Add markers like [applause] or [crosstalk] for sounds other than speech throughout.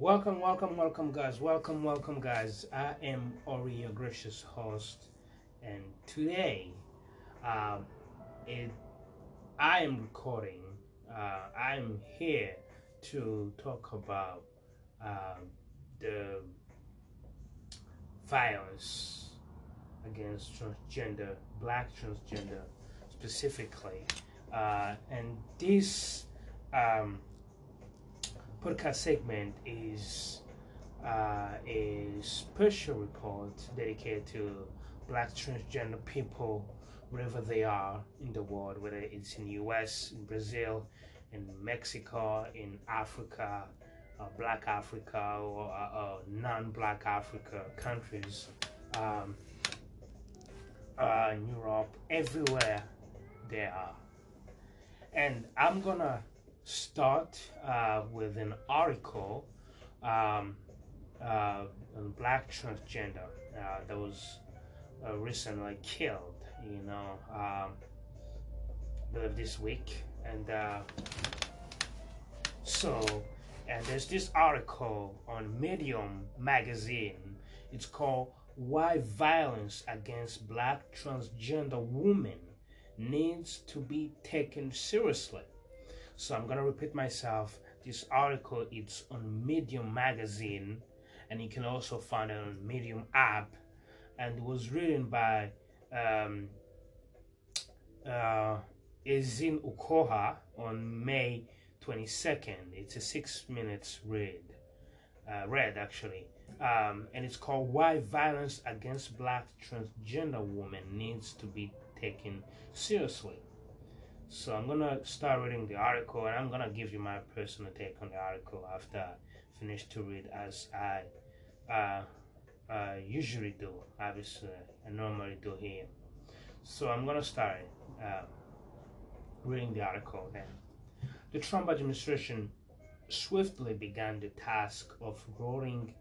Welcome, welcome, welcome, guys. Welcome, welcome, guys. I am Ori, your gracious host, and today, um, it, I am recording. Uh, I am here to talk about um, the violence against transgender, black transgender specifically, uh, and this. Um, podcast segment is uh, a special report dedicated to black transgender people wherever they are in the world, whether it's in the US, in Brazil, in Mexico, in Africa, uh, black Africa, or uh, non black Africa countries, um, uh, in Europe, everywhere they are. And I'm gonna start uh, with an article um, uh, on black transgender uh, that was uh, recently killed, you know, um, this week. And uh, so, and there's this article on Medium magazine. It's called Why Violence Against Black Transgender Women Needs to Be Taken Seriously. So I'm gonna repeat myself. This article it's on Medium magazine, and you can also find it on Medium app, and it was written by um, uh, Ezinne Ukoha on May 22nd. It's a six minutes read, uh, read actually, um, and it's called "Why Violence Against Black Transgender Women Needs to Be Taken Seriously." So I'm gonna start reading the article, and I'm gonna give you my personal take on the article after I finish to read, as I uh, uh, usually do. Obviously, I normally do here. So I'm gonna start uh, reading the article. Then, the Trump administration swiftly began the task of rolling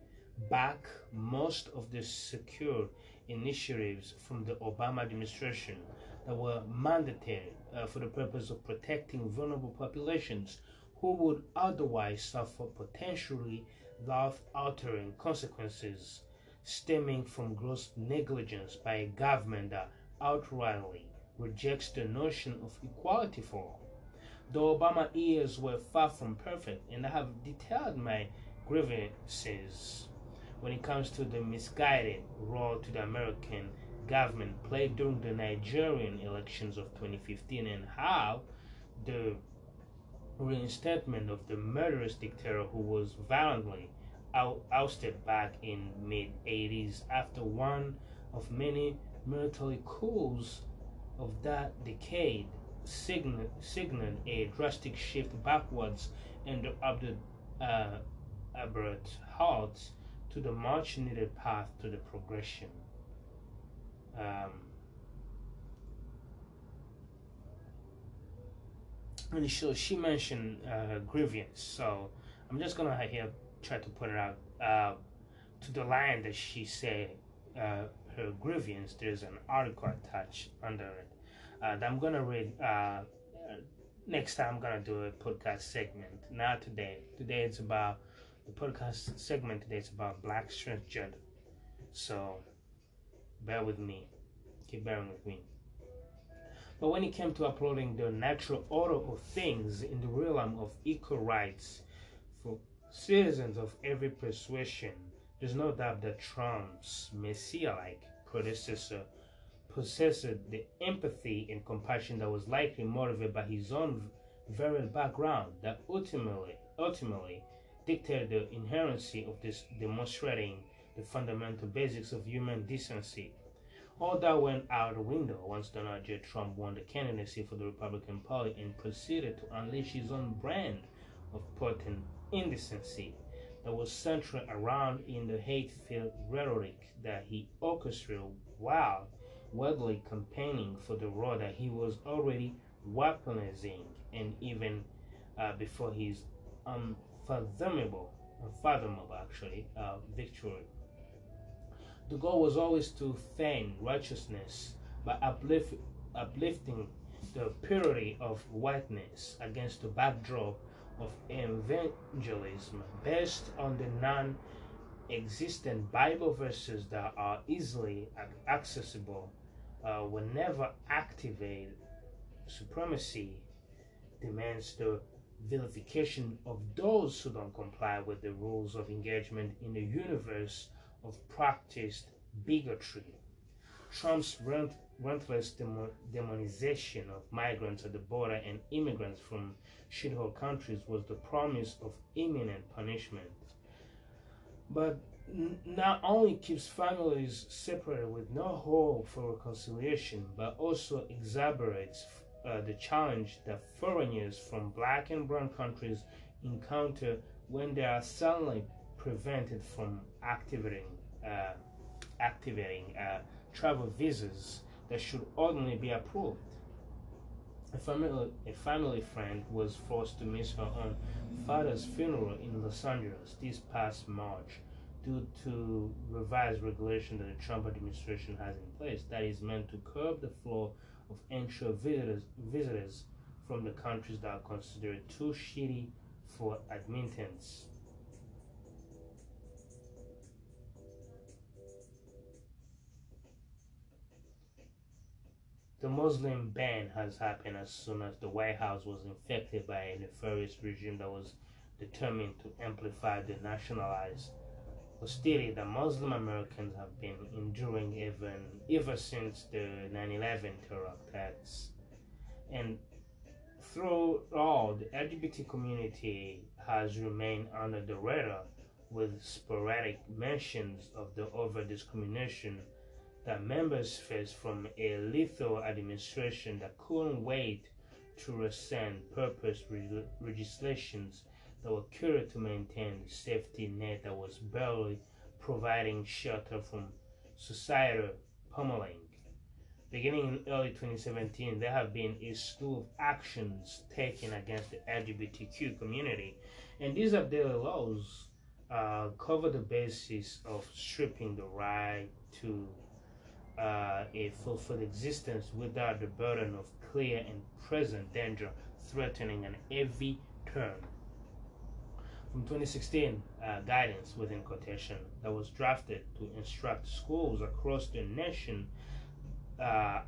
back most of the secure initiatives from the Obama administration that were mandatory uh, for the purpose of protecting vulnerable populations who would otherwise suffer potentially life altering consequences stemming from gross negligence by a government that outrightly rejects the notion of equality for all. The Obama years were far from perfect, and I have detailed my grievances when it comes to the misguided role to the American government played during the Nigerian elections of 2015 and how the reinstatement of the murderous dictator who was violently ousted back in mid 80s after one of many military coups of that decade signaled, a drastic shift backwards and the uh, abrupt halt to the much needed path to the progression um, and so she mentioned uh, grievance. So I'm just gonna here try to put it out uh, to the line that she said uh, her grievance. There's an article attached under it that I'm gonna read. Uh, next time I'm gonna do a podcast segment. Not today. Today it's about the podcast segment. Today it's about black transgender. So bear with me. Keep bearing with me. But when it came to uploading the natural order of things in the realm of equal rights for citizens of every persuasion, there's no doubt that Trump's messiah-like predecessor possessed the empathy and compassion that was likely motivated by his own varied background that ultimately ultimately dictated the inherency of this demonstrating the fundamental basics of human decency. All that went out the window once Donald J. Trump won the candidacy for the Republican Party and proceeded to unleash his own brand of potent indecency that was centered around in the hate-filled rhetoric that he orchestrated while wildly campaigning for the role that he was already weaponizing and even uh, before his unfathomable, unfathomable actually, uh, victory. The goal was always to feign righteousness by uplift, uplifting the purity of whiteness against the backdrop of evangelism based on the non existent Bible verses that are easily accessible uh, never activate supremacy demands the vilification of those who don't comply with the rules of engagement in the universe of practiced bigotry. Trump's relentless demonization of migrants at the border and immigrants from shithole countries was the promise of imminent punishment. But not only keeps families separated with no hope for reconciliation, but also exacerbates uh, the challenge that foreigners from black and brown countries encounter when they are suddenly prevented from activating uh, activating uh, travel visas that should ordinarily be approved. A family, a family friend was forced to miss her own father's funeral in Los Angeles this past March due to revised regulation that the Trump administration has in place that is meant to curb the flow of entry visitors, visitors from the countries that are considered too shitty for admittance. The Muslim ban has happened as soon as the White House was infected by a nefarious regime that was determined to amplify the nationalized hostility that Muslim Americans have been enduring even ever since the 9/11 terror attacks. And throughout, all the LGBT community has remained under the radar with sporadic mentions of the over discrimination that members face from a lethal administration that couldn't wait to rescind purpose legislations that were curated to maintain the safety net that was barely providing shelter from societal pummeling. Beginning in early 2017, there have been a slew of actions taken against the LGBTQ community, and these are updated laws uh, cover the basis of stripping the right to uh, a fulfilled existence without the burden of clear and present danger threatening an every turn. From 2016, uh, guidance within quotation that was drafted to instruct schools across the nation uh,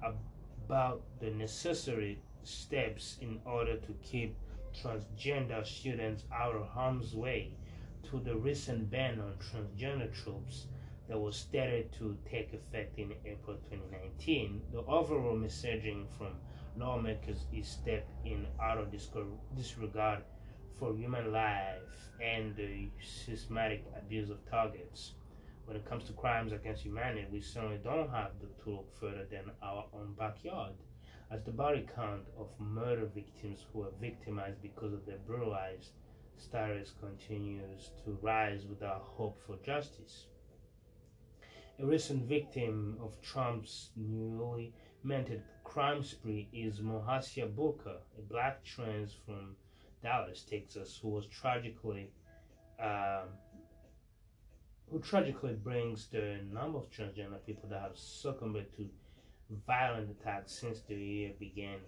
about the necessary steps in order to keep transgender students out of harm's way to the recent ban on transgender troops that was stated to take effect in April 2019, the overall messaging from lawmakers is step in utter disregard for human life and the systematic abuse of targets. When it comes to crimes against humanity, we certainly don't have to look further than our own backyard, as the body count of murder victims who are victimized because of their brutalized status continues to rise without hope for justice. A recent victim of Trump's newly minted crime spree is Muhlaysia Booker, a black trans from Dallas, Texas, who was tragically um, who tragically brings the number of transgender people that have succumbed to violent attacks since the year began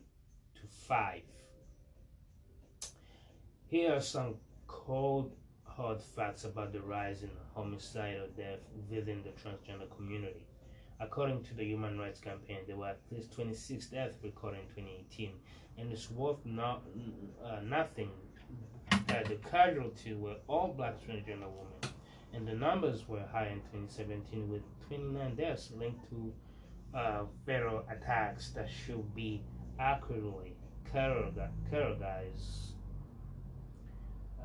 to five. Here are some cold hard facts about the rise in homicidal death within the transgender community. According to the Human Rights Campaign, there were at least 26 deaths recorded in 2018, and it's worth not, uh, nothing that the casualties were all black transgender women, and the numbers were high in 2017 with 29 deaths linked to uh, federal attacks that should be accurately categorized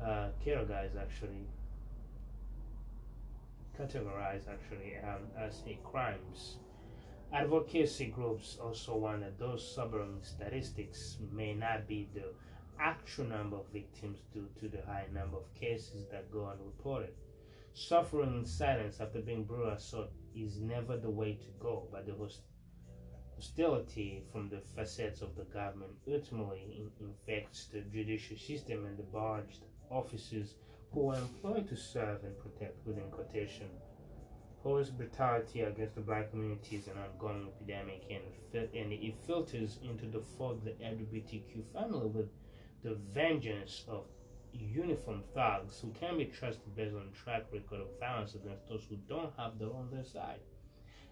uh, categorized actually categorized actually um, as a crimes. Advocacy groups also warn that those sobering statistics may not be the actual number of victims due to the high number of cases that go unreported. Suffering in silence after being brutally assaulted is never the way to go, but the host hostility from the facets of the government ultimately infects the judicial system and the barged officers who are employed to serve and protect within quotation. Police brutality against the black community is an ongoing epidemic and, and it filters into the fold the LGBTQ family with the vengeance of uniform thugs who can be trusted based on track record of violence against those who don't have the law on their side.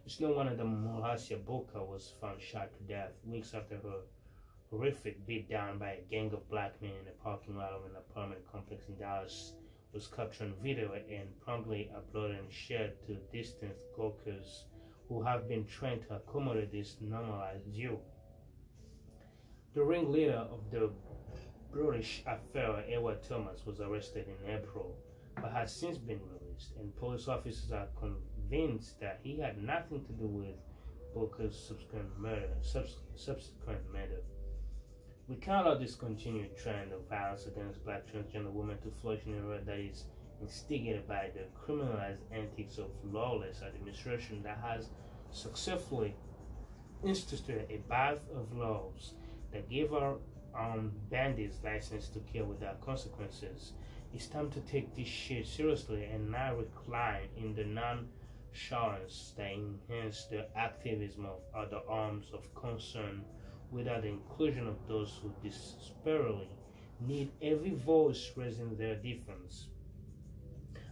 It's no wonder that Muhlaysia Booker was found shot to death weeks after her horrific beatdown by a gang of black men in a parking lot of an apartment complex in Dallas was captured on video and promptly uploaded and shared to distant gawkers who have been trained to accommodate this normalized view. The ringleader of the brutish affair, Edward Thomas, was arrested in April but has since been released, and police officers are convinced that he had nothing to do with Booker's subsequent murder. subsequent murder. We can't allow this continued trend of violence against black transgender women to flourish in a way that is instigated by the criminalized antics of lawless administration that has successfully instituted a bath of laws that give our um, bandits license to kill without consequences. It's time to take this shit seriously and not recline in the nonchalance that enhance the activism of other arms of concern without the inclusion of those who desperately need every voice raising their defense.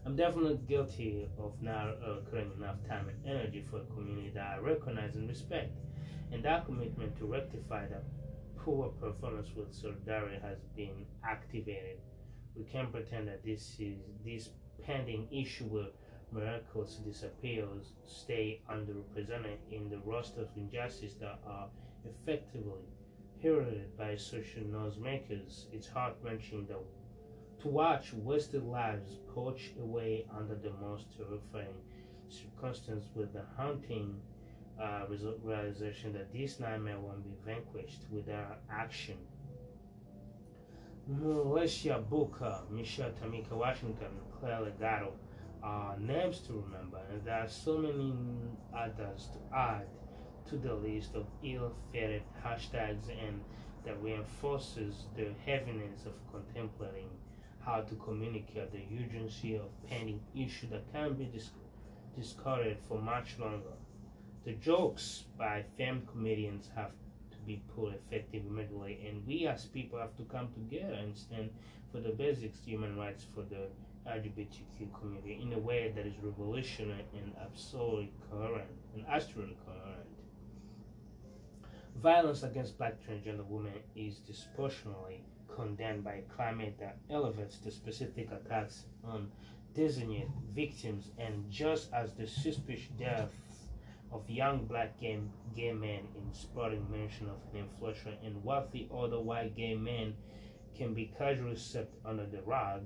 I'm definitely guilty of not uh, occurring enough time and energy for a community that I recognize and respect, and that commitment to rectify that poor performance with solidarity has been activated. We can't pretend that this is this pending issue will miraculously disappear or stay underrepresented in the roster of injustices that are effectively heralded by social noise makers. It's heart wrenching though to watch wasted lives poached away under the most terrifying circumstances with the haunting uh, realization that this nightmare won't be vanquished without action. Muhlaysia Booker, Michelle Tamika Washington, Claire Legato are names to remember, and there are so many others to add to the list of ill-fated hashtags and that reinforces the heaviness of contemplating how to communicate the urgency of pending issue that can be dis- discarded for much longer. The jokes by famed comedians have to be put effective immediately, and we as people have to come together and stand for the basic human rights for the LGBTQ community in a way that is revolutionary and absolutely coherent and coherent. Violence against black transgender women is disproportionately condemned by a climate that elevates the specific attacks on designated victims and just as the suspicious death of young black gay, gay men in sporting mention of an influential and wealthy older white gay men can be casually swept under the rug,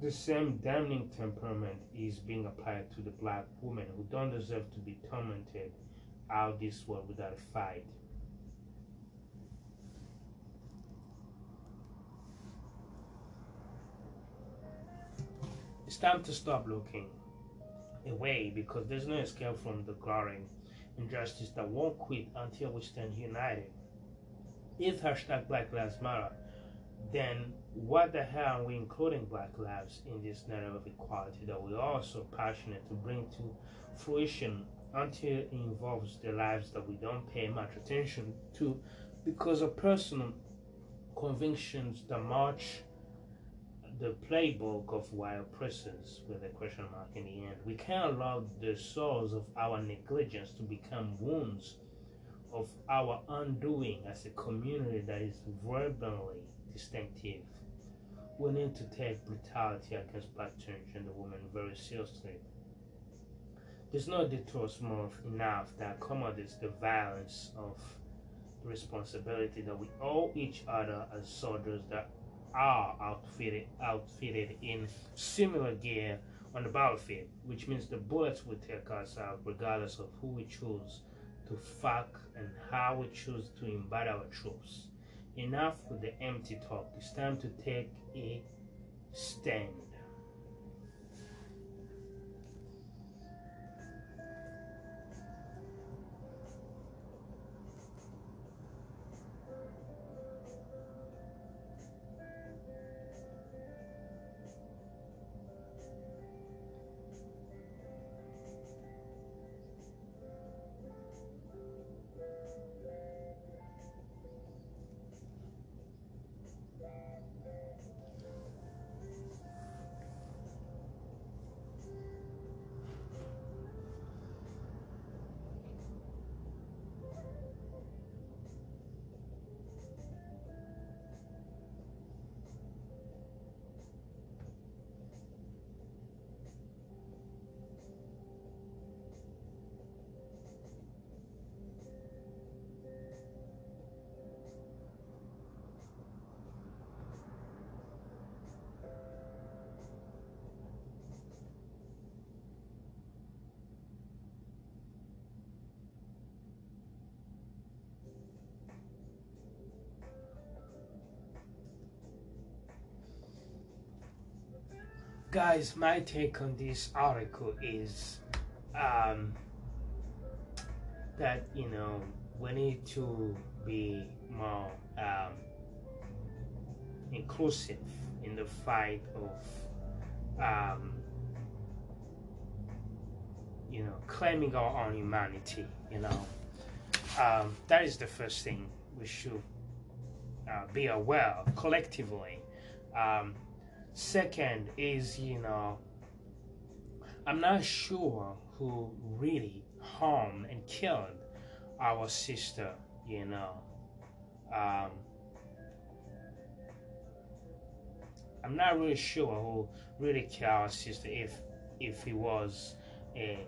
the same damning temperament is being applied to the black women who don't deserve to be tormented out this world without a fight. It's time to stop looking away because there's no escape from the glaring injustice that won't quit until we stand united. If hashtag Black Lives Matter, then what the hell are we including Black lives in this narrative of equality that we're so passionate to bring to fruition until it involves the lives that we don't pay much attention to because of personal convictions that march the playbook of white oppressors with a question mark in the end. We can't allow the source of our negligence to become wounds of our undoing as a community that is verbally distinctive. We need to take brutality against black transgender women very seriously. There's no detour small enough that accommodates the violence of the responsibility that we owe each other as soldiers that are outfitted outfitted in similar gear on the battlefield, which means the bullets will take us out regardless of who we choose to fuck and how we choose to invade our troops. Enough with the empty talk. It's time to take a stand. Guys, my take on this article is um, that you know we need to be more um, inclusive in the fight of um, you know claiming our own humanity. You know um, that is the first thing we should uh, be aware of collectively. Um, second is you know I'm not sure who really harmed and killed our sister. You know. Um, I'm not really sure who really killed our sister if if he was a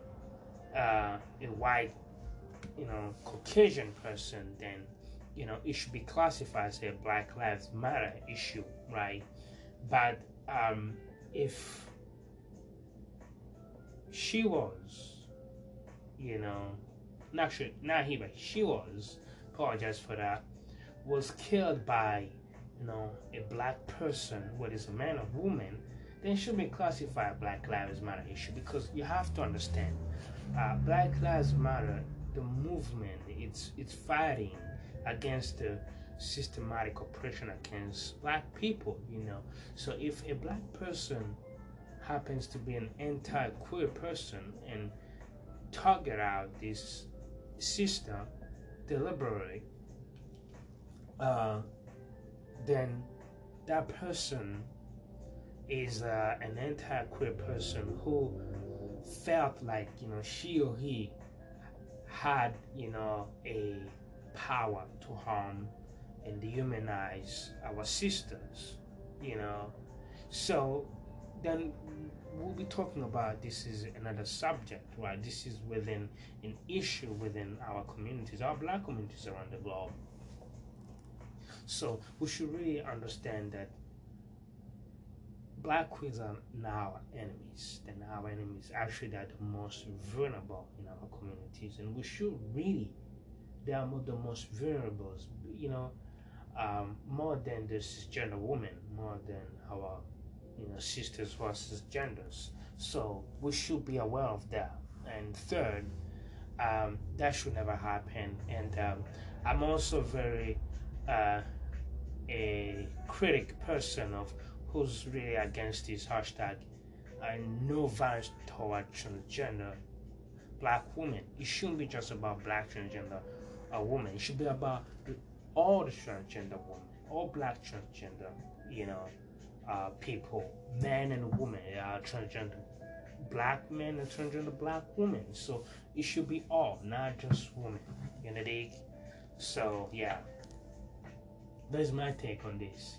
uh, a white you know Caucasian person then you know it should be classified as a Black Lives Matter issue right but um, if she was you know not sure not he but she was apologize for that was killed by you know, a black person, whether it's a man or woman, then should be classified Black Lives Matter issue because you have to understand, uh, Black Lives Matter, the movement, it's it's fighting against the systematic oppression against black people, you know. So if a black person happens to be an anti-queer person and target out this system deliberately, uh, then that person is uh, an anti-queer person who felt like you know she or he had you know a power to harm and dehumanize our sisters you know so then we'll be talking about this is another subject right this is within an issue within our communities our black communities around the globe so we should really understand that black queens are now enemies. They're our enemies. Actually, they're the most vulnerable in our communities, and we should really, they are the most vulnerable. You know, um, more than the cisgender woman, more than our, you know, sisters who are cisgenders. So we should be aware of that. And third, um, that should never happen. And um, I'm also very uh, a critic person of who's really against this hashtag and no violence toward transgender black women. It shouldn't be just about black transgender a woman. It should be about all the transgender women, all black transgender, you know, uh, people, men and women are transgender black men and transgender black women. So it should be all, not just women. You know, they, so yeah. That's my take on this.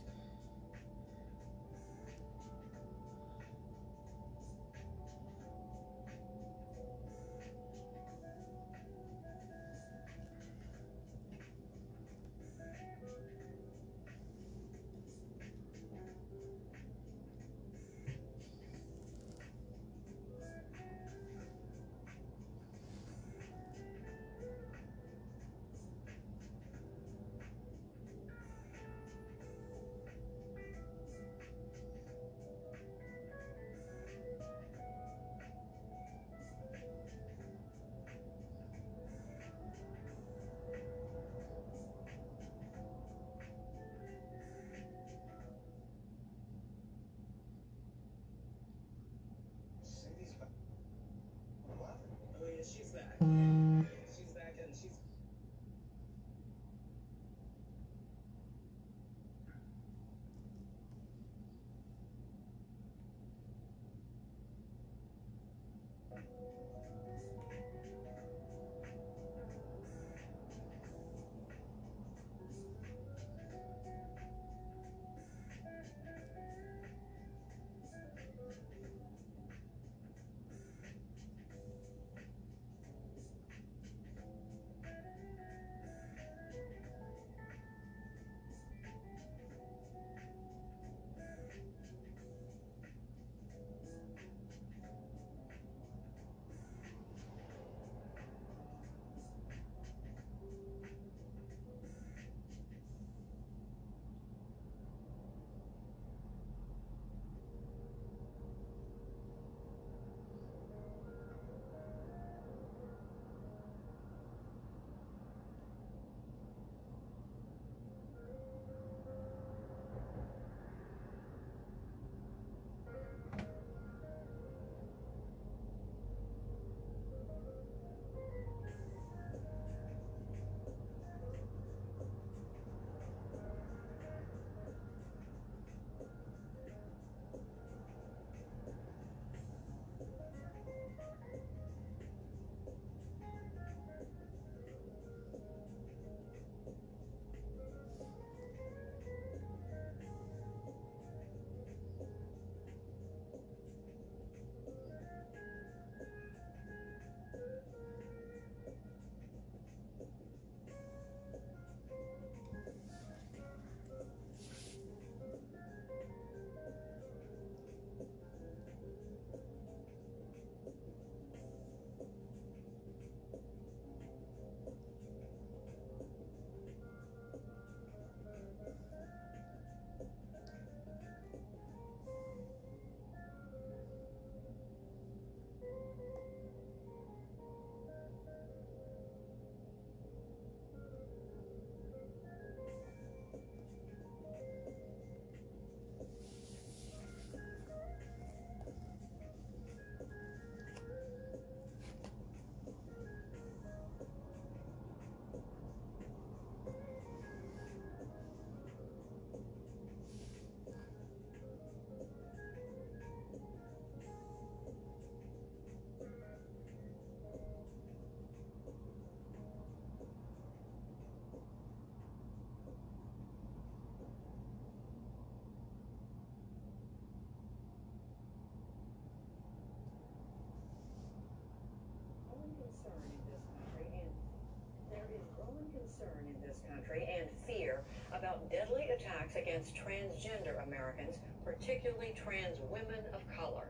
Concern in this country and fear about deadly attacks against transgender Americans, particularly trans women of color.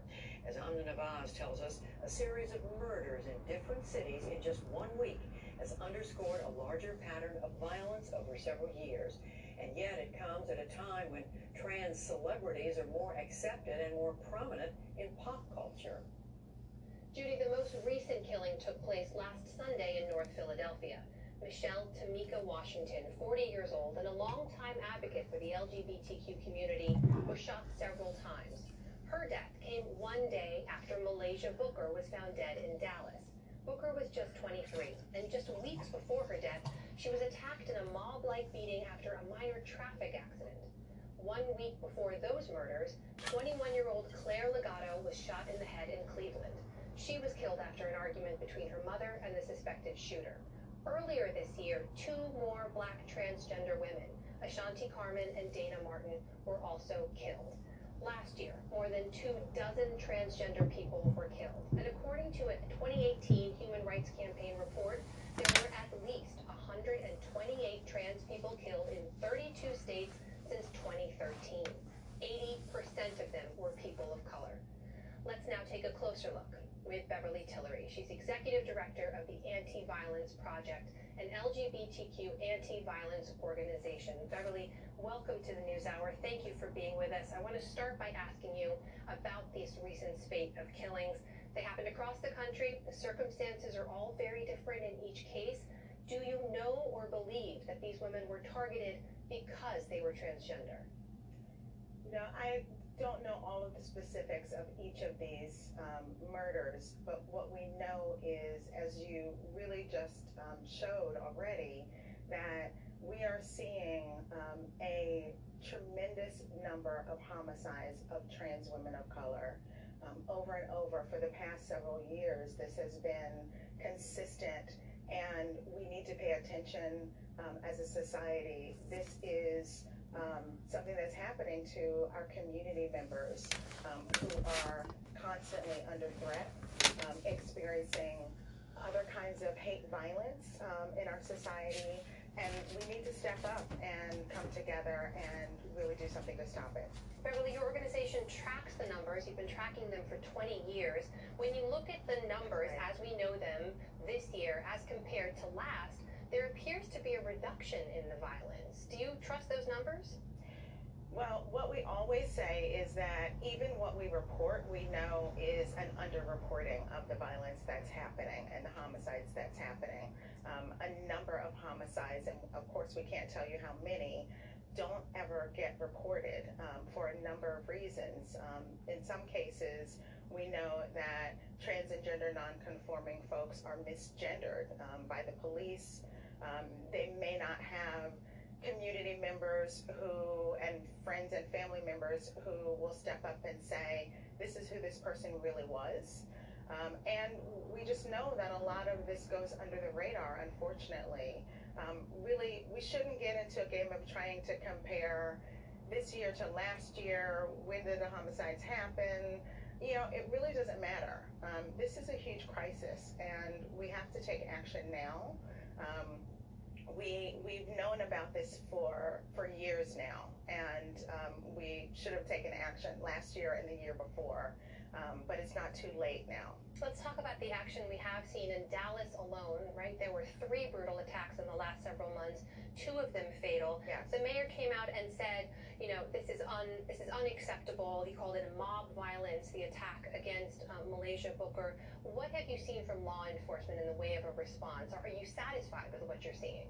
As Amna Nawaz tells us, a series of murders in different cities in just one week has underscored a larger pattern of violence over several years. And yet it comes at a time when trans celebrities are more accepted and more prominent in pop culture. Judy, the most recent killing took place last Sunday in North Philadelphia. Michelle Tamika Washington, 40 years old and a longtime advocate for the LGBTQ community, was shot several times. Her death came one day after Muhlaysia Booker was found dead in Dallas. Booker was just 23, and just weeks before her death, she was attacked in a mob-like beating after a minor traffic accident. One week before those murders, 21-year-old Claire Legato was shot in the head in Cleveland. She was killed after an argument between her mother and the suspected shooter. Earlier this year, two more black transgender women, Ashanti Carmon and Dana Martin, were also killed. Last year, more than two dozen transgender people were killed. And according to a 2018 Human Rights Campaign report, there were at least 128 trans people killed in 32 states since 2013. 80% of them were people of color. Let's now take a closer look with Beverly Tillery. She's executive director of the Anti-Violence Project, an LGBTQ anti-violence organization. Beverly, welcome to the News Hour. Thank you for being with us. I want to start by asking you about this recent spate of killings. They happened across the country. The circumstances are all very different in each case. Do you know or believe that these women were targeted because they were transgender? No, I don't know all of the specifics of each of these um, murders, but what we know is, as you really just um, showed already, that we are seeing um, a tremendous number of homicides of trans women of color. Um, over and over for the past several years, this has been consistent, and we need to pay attention um, as a society. This is um, something that's happening to our community members um, who are constantly under threat, um, experiencing other kinds of hate violence um, in our society. And we need to step up and come together and really do something to stop it. Beverly, your organization tracks the numbers. You've been tracking them for 20 years. When you look at the numbers as we know them this year as compared to last, there appears to be a reduction in the violence. Do you trust those numbers? Well, what we always say is that even what we report, we know is an underreporting of the violence that's happening and the homicides that's happening. Um, a number of homicides, and of course we can't tell you how many, don't ever get reported um, for a number of reasons. Um, in some cases, we know that trans and gender nonconforming folks are misgendered um, by the police. Um, they may not have community members who and friends and family members who will step up and say, this is who this person really was. Um, and we just know that a lot of this goes under the radar, unfortunately. Um, really, we shouldn't get into a game of trying to compare this year to last year. When did the homicides happen? You know, it really doesn't matter. Um, this is a huge crisis, and we have to take action now. Um, we we've known about this for for years now, and um, we should have taken action last year and the year before, um, but it's not too late now. Let's talk about the action we have seen in Dallas alone. Right, there were three brutal attacks in the last several months, two of them fatal. Yes. The mayor came out and said, you know, this is un this is unacceptable. He called it a mob violence, the attack against um, Muhlaysia Booker. What have you seen from law enforcement in the way of a response? Are you satisfied with what you're seeing?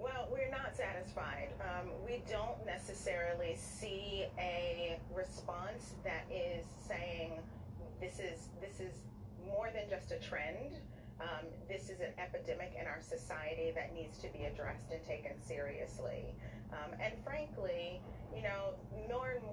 Well, we're not satisfied. Um, we don't necessarily see a response that is saying this is this is more than just a trend. Um, this is an epidemic in our society that needs to be addressed and taken seriously. Um, and frankly,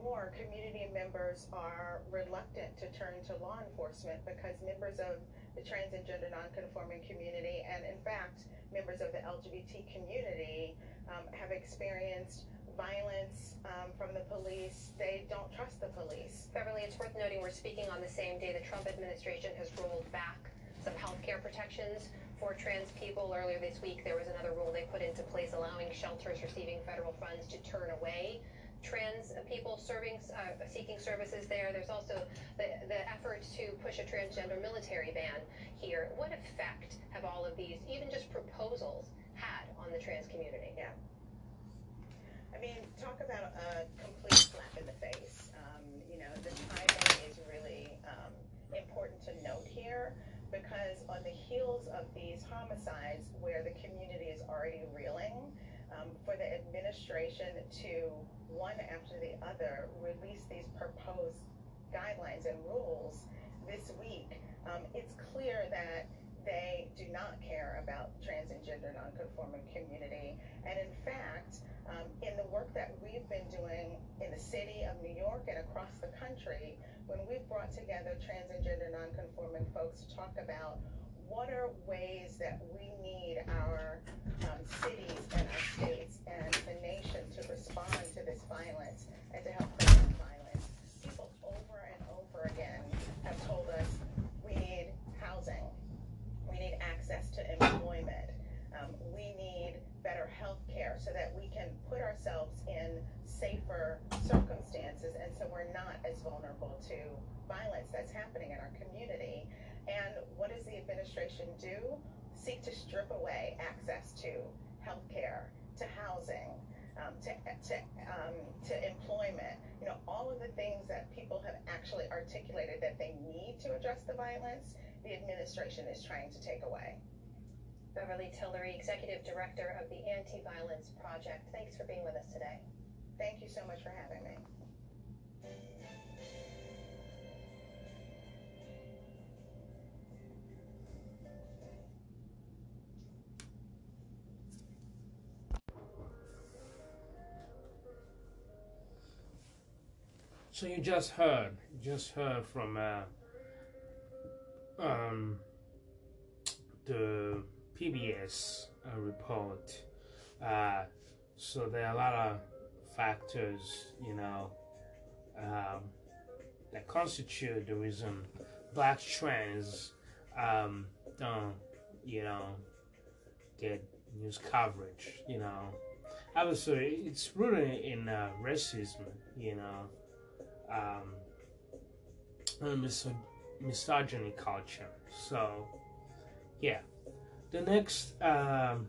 more community members are reluctant to turn to law enforcement because members of the trans and gender nonconforming community and, in fact, members of the LGBT community um, have experienced violence um, from the police. They don't trust the police. Beverly, it's worth noting we're speaking on the same day the Trump administration has rolled back some health care protections for trans people. Earlier this week, there was another rule they put into place allowing shelters receiving federal funds to turn away trans people serving, uh, seeking services there. There's also the, the effort to push a transgender military ban here. What effect have all of these, even just proposals, had on the trans community? Yeah. I mean, talk about a complete slap in the face. Um, you know, the timing is really um, important to note here because on the heels of these homicides where the community is already reeling, um, for the administration to one after the other release these proposed guidelines and rules this week, um, it's clear that they do not care about trans and gender nonconforming community. And in fact, um, in the work that we've been doing in the city of New York and across the country, when we've brought together trans and gender nonconforming folks to talk about what are ways that we need our um, cities and our states and the nation to respond to this violence and to help prevent violence. People over and over again have told us we need housing, we need access to employment, um, we need better health care so that we can put ourselves in safer circumstances and so we're not as vulnerable to violence that's happening in our community. And what does the administration do? Seek to strip away access to health care, to housing, um, to, to, um, to employment. You know, all of the things that people have actually articulated that they need to address the violence, the administration is trying to take away. Beverly Tillery, Executive Director of the Anti-Violence Project. Thanks for being with us today. Thank you so much for having me. So you just heard, you just heard from uh, um, the PBS uh, report. Uh, so there are a lot of factors, you know, um, that constitute the reason black trans um, don't, you know, get news coverage. You know, obviously it's rooted in uh, racism. You know um, mis- misogyny culture. So, yeah. The next um,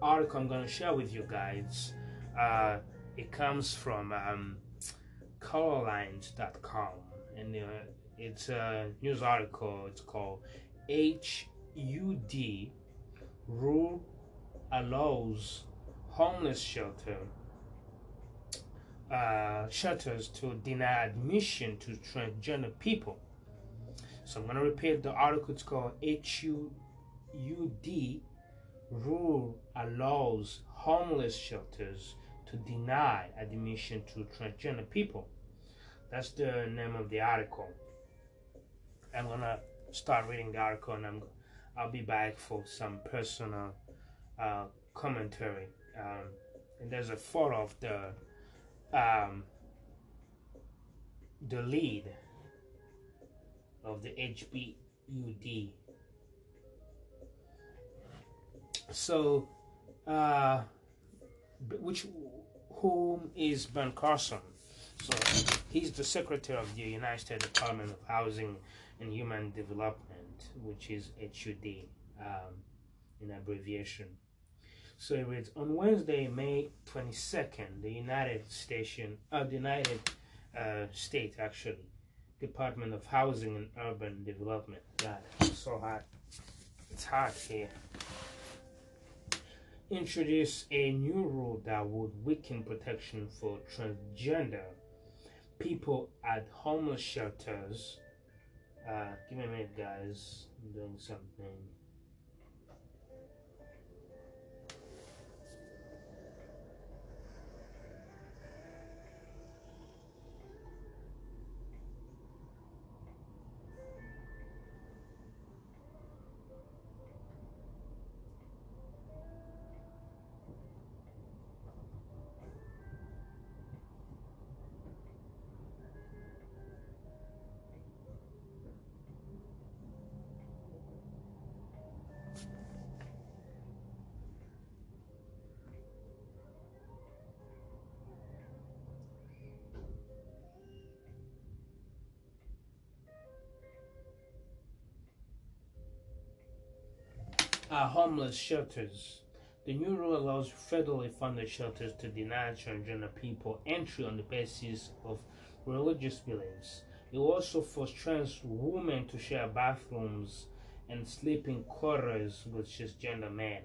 article I'm going to share with you guys, uh, it comes from um, colorlines.com. And uh, it's a news article. It's called HUD Rule Allows Homeless Shelter uh, shelters to deny admission to transgender people. So I'm going to repeat the article. It's called HUD rule allows homeless shelters to deny admission to transgender people. That's the name of the article. I'm gonna start reading the article and I'm I'll be back for some personal uh, commentary. Um, and there's a photo of the um, the lead of the HBUD. So, uh, which whom is Ben Carson? So he's the secretary of the United States Department of Housing and Human Development, which is HUD um, in abbreviation. So it reads on Wednesday, May 22nd, the United Station, uh, the United uh, States actually, Department of Housing and Urban Development. God, it's so hot. It's hot here. Introduce a new rule that would weaken protection for transgender people at homeless shelters. Uh, give me a minute, guys. I'm doing something. Are homeless shelters. The new rule allows federally funded shelters to deny transgender people entry on the basis of religious beliefs. It also force trans women to share bathrooms and sleeping quarters with cisgender men.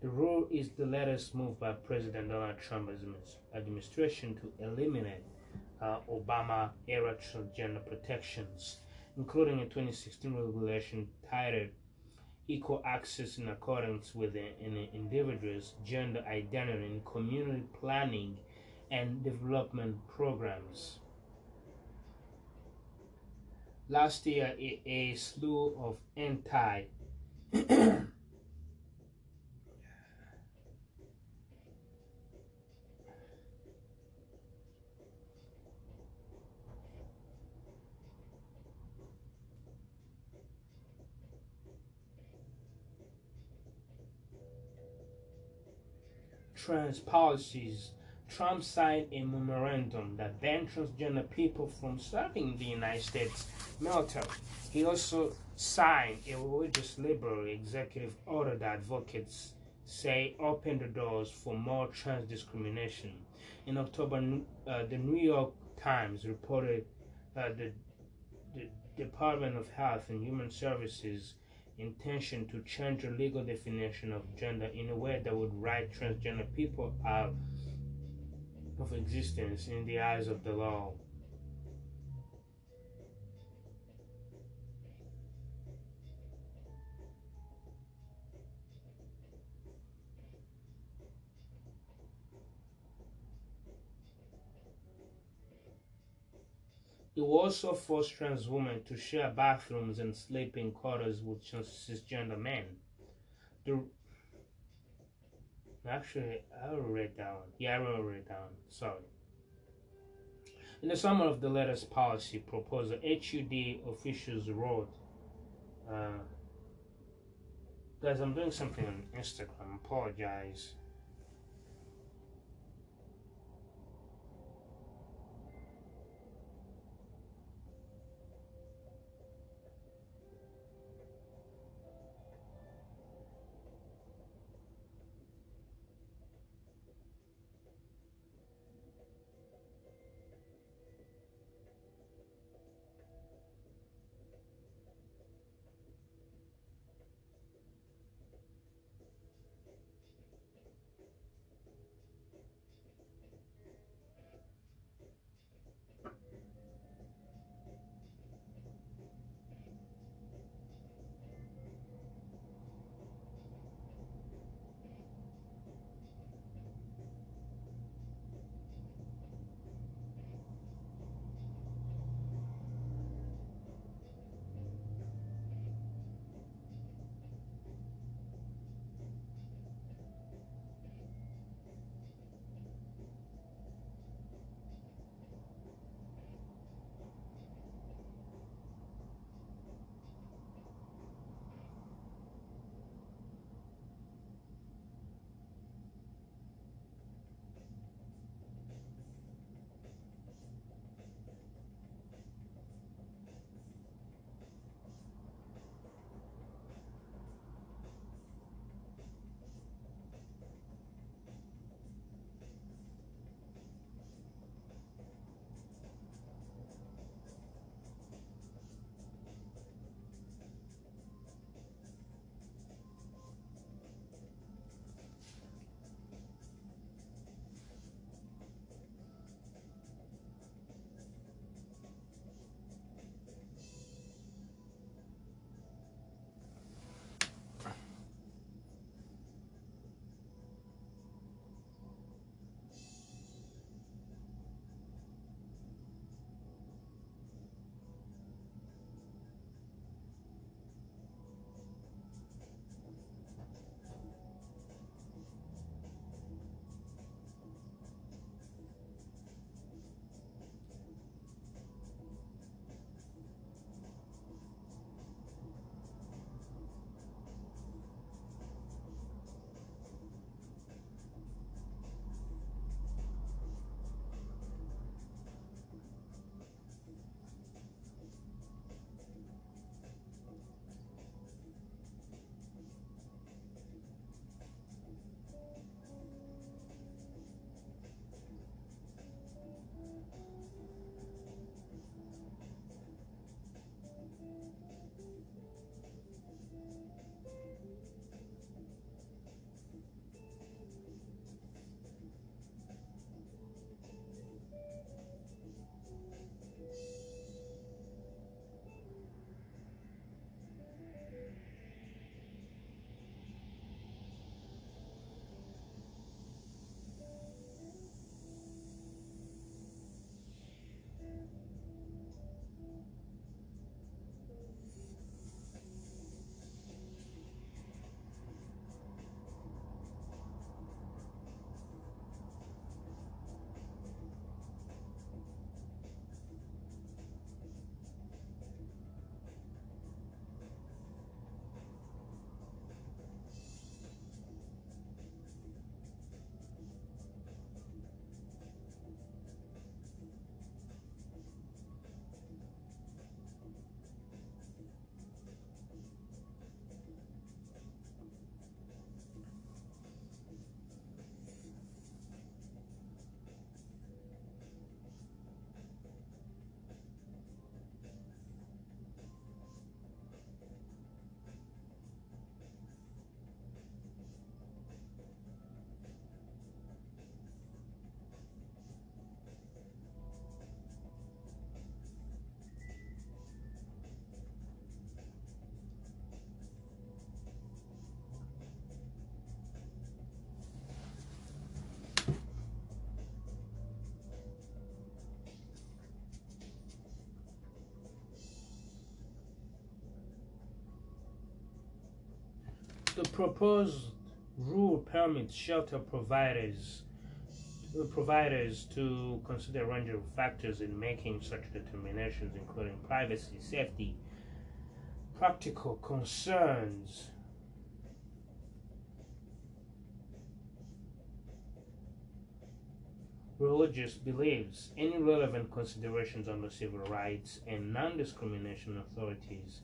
The rule is the latest move by President Donald Trump's administration to eliminate uh, Obama era transgender protections, including a 2016 regulation titled Equal Access in Accordance with an Individual's Gender Identity in Community Planning and Development Programs. Last year, a, a slew of anti [clears throat] trans policies, Trump signed a memorandum that banned transgender people from serving in the United States military. He also signed a religious liberal executive order that advocates say opened the doors for more trans discrimination. In October, uh, the New York Times reported uh, the Department of Health and Human Services intention to change the legal definition of gender in a way that would write transgender people out of existence in the eyes of the law. It will also force trans women to share bathrooms and sleeping quarters with cisgender men. The Actually, I wrote it down. Yeah, I wrote it down. Sorry. In the summer of the latest policy proposal, HUD officials wrote, uh, guys, I'm doing something on Instagram. Apologize. The proposed rule permits shelter providers providers to consider a range of factors in making such determinations, including privacy, safety, practical concerns, religious beliefs, any relevant considerations under civil rights and non-discrimination authorities,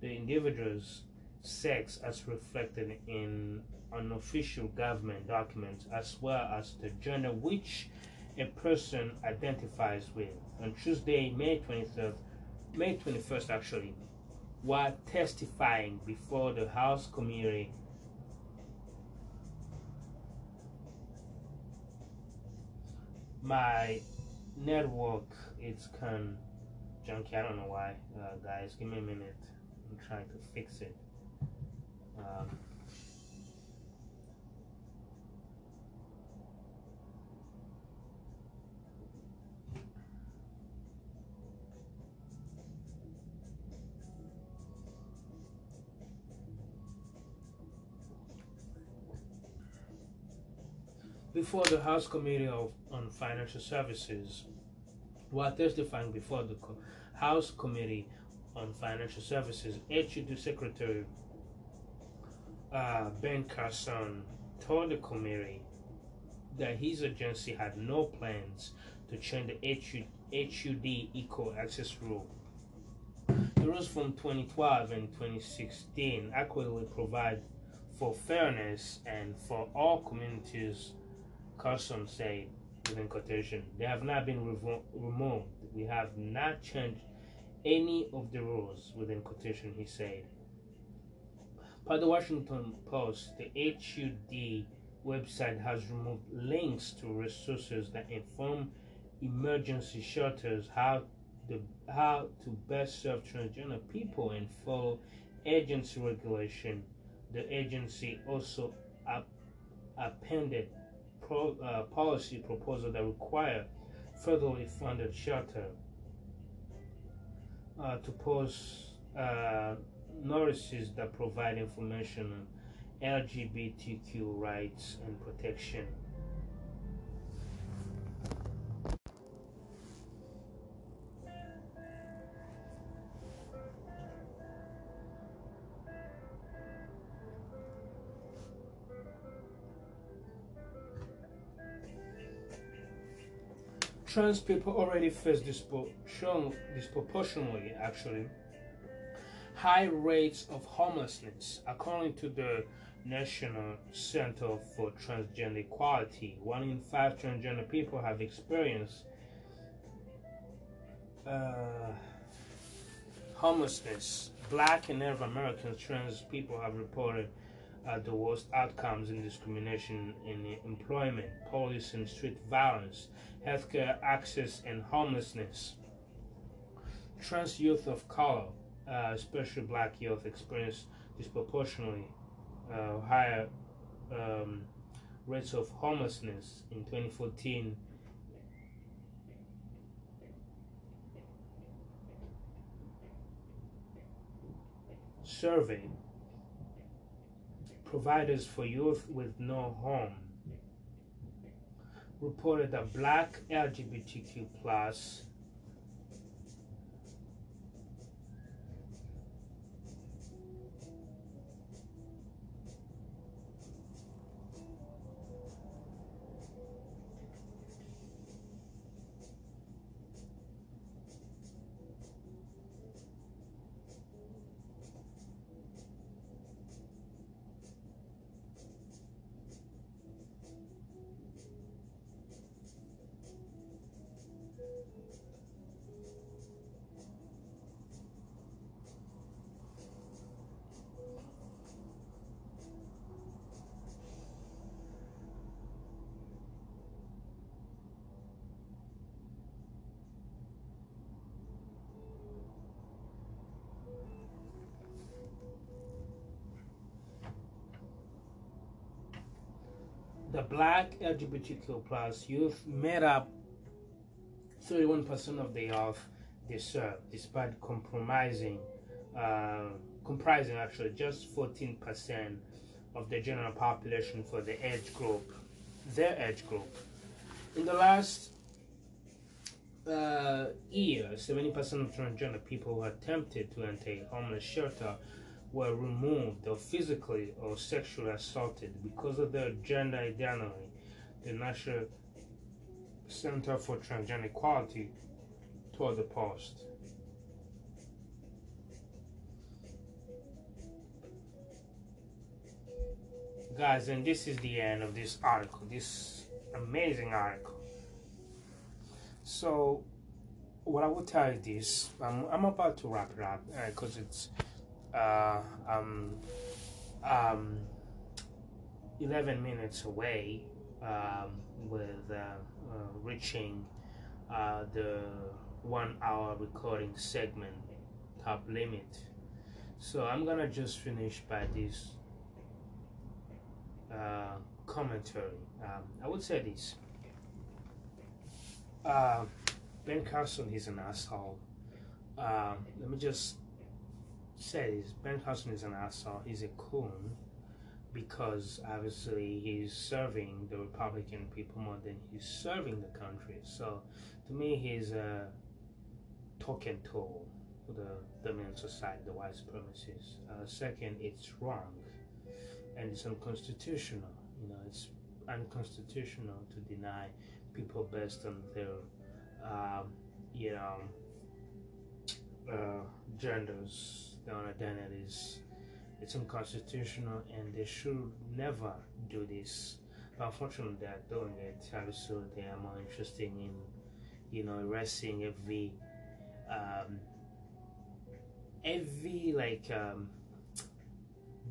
the individual's sex as reflected in unofficial government documents, as well as the gender which a person identifies with. On Tuesday, May 23rd, May 21st actually, while testifying before the House Committee my network it's kind of junky. I don't know why, uh, guys. Give me a minute. I'm trying to fix it. Um, before the House Committee of, on Financial Services, while testifying before the House Committee on Financial Services, HUD Secretary uh, Ben Carson told the committee that his agency had no plans to change the HUD, Equal Access Rule. The rules from 2012 and 2016 accurately provide for fairness and for all communities Carson said, within quotation, they have not been revo- removed. We have not changed any of the rules, within quotation, he said. Per the Washington Post, the HUD website has removed links to resources that inform emergency shelters how the how to best serve transgender people and follow agency regulation. The agency also up, appended pro, uh, policy proposal that require federally funded shelter uh, to post uh, notices that provide information on LGBTQ rights and protection. trans people already face disproportionately, actually, high rates of homelessness. According to the National Center for Transgender Equality, one in five transgender people have experienced uh, homelessness. Black and Native American trans people have reported uh, the worst outcomes in discrimination in employment, police and street violence, healthcare access, and homelessness. Trans youth of color, uh, especially black youth, experience disproportionately uh, higher um, rates of homelessness in 2014. Survey providers for youth with no home reported that black LGBTQ plus the black LGBTQ plus youth made up 31% of the youth they serve, despite compromising, uh, comprising actually just 14% of the general population for the age group, their age group. In the last uh, year, 70% of transgender people who attempted to enter a homeless shelter were removed or physically or sexually assaulted because of their gender identity. The National Center for Transgender Equality told the Post. Guys, and this is the end of this article, this amazing article. So, what I will tell you this, I'm, I'm about to wrap it up because uh, it's uh, um, um, 11 minutes away um, with uh, uh, reaching uh, the one hour recording segment top limit. So I'm gonna just finish by this uh, commentary. Um, I would say this. Uh, ben Carson is an asshole. Let me just say this. Ben Carson is an asshole. He's a coon because obviously he's serving the Republican people more than he's serving the country. So to me, he's a token tool for the dominant society, the white supremacists. Uh, second, it's wrong and it's unconstitutional. You know, it's unconstitutional to deny people based on their, um, you know, uh, genders, their own identities. It's unconstitutional, and they should never do this. But unfortunately, they're doing it. Obviously, they are more interested in, you know, arresting every, um, every like. Um,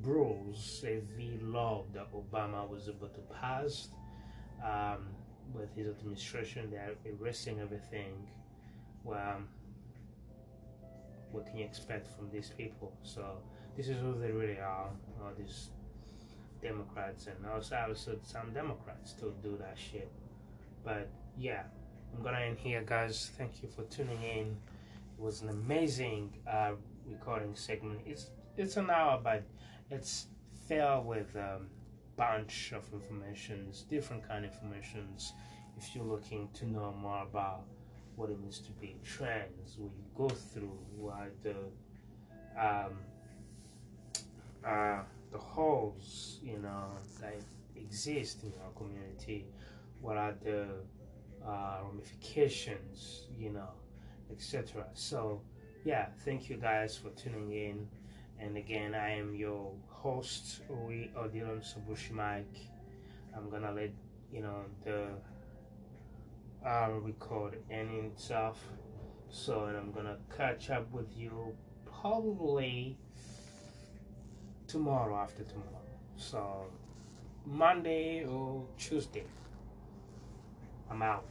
bruise every law that Obama was able to pass um, with his administration. They're arresting everything. Well, what can you expect from these people? So this is who they really are. All these Democrats and also also some Democrats still do that shit. But yeah, I'm gonna end here, guys. Thank you for tuning in. It was an amazing uh, recording segment. It's it's an hour, but it's filled with a um, bunch of informations, different kind of informations. If you're looking to know more about what it means to be trans, we go through what the um, uh, the holes, you know, that exist in our community. What are the uh, ramifications, you know, etc. So, yeah, thank you guys for tuning in. And again, I am your host, Uri Odilon Sabushi Mike. I'm gonna let you know the uh, record ending itself. So, I'm gonna catch up with you probably tomorrow after tomorrow. So, Monday or Tuesday. I'm out.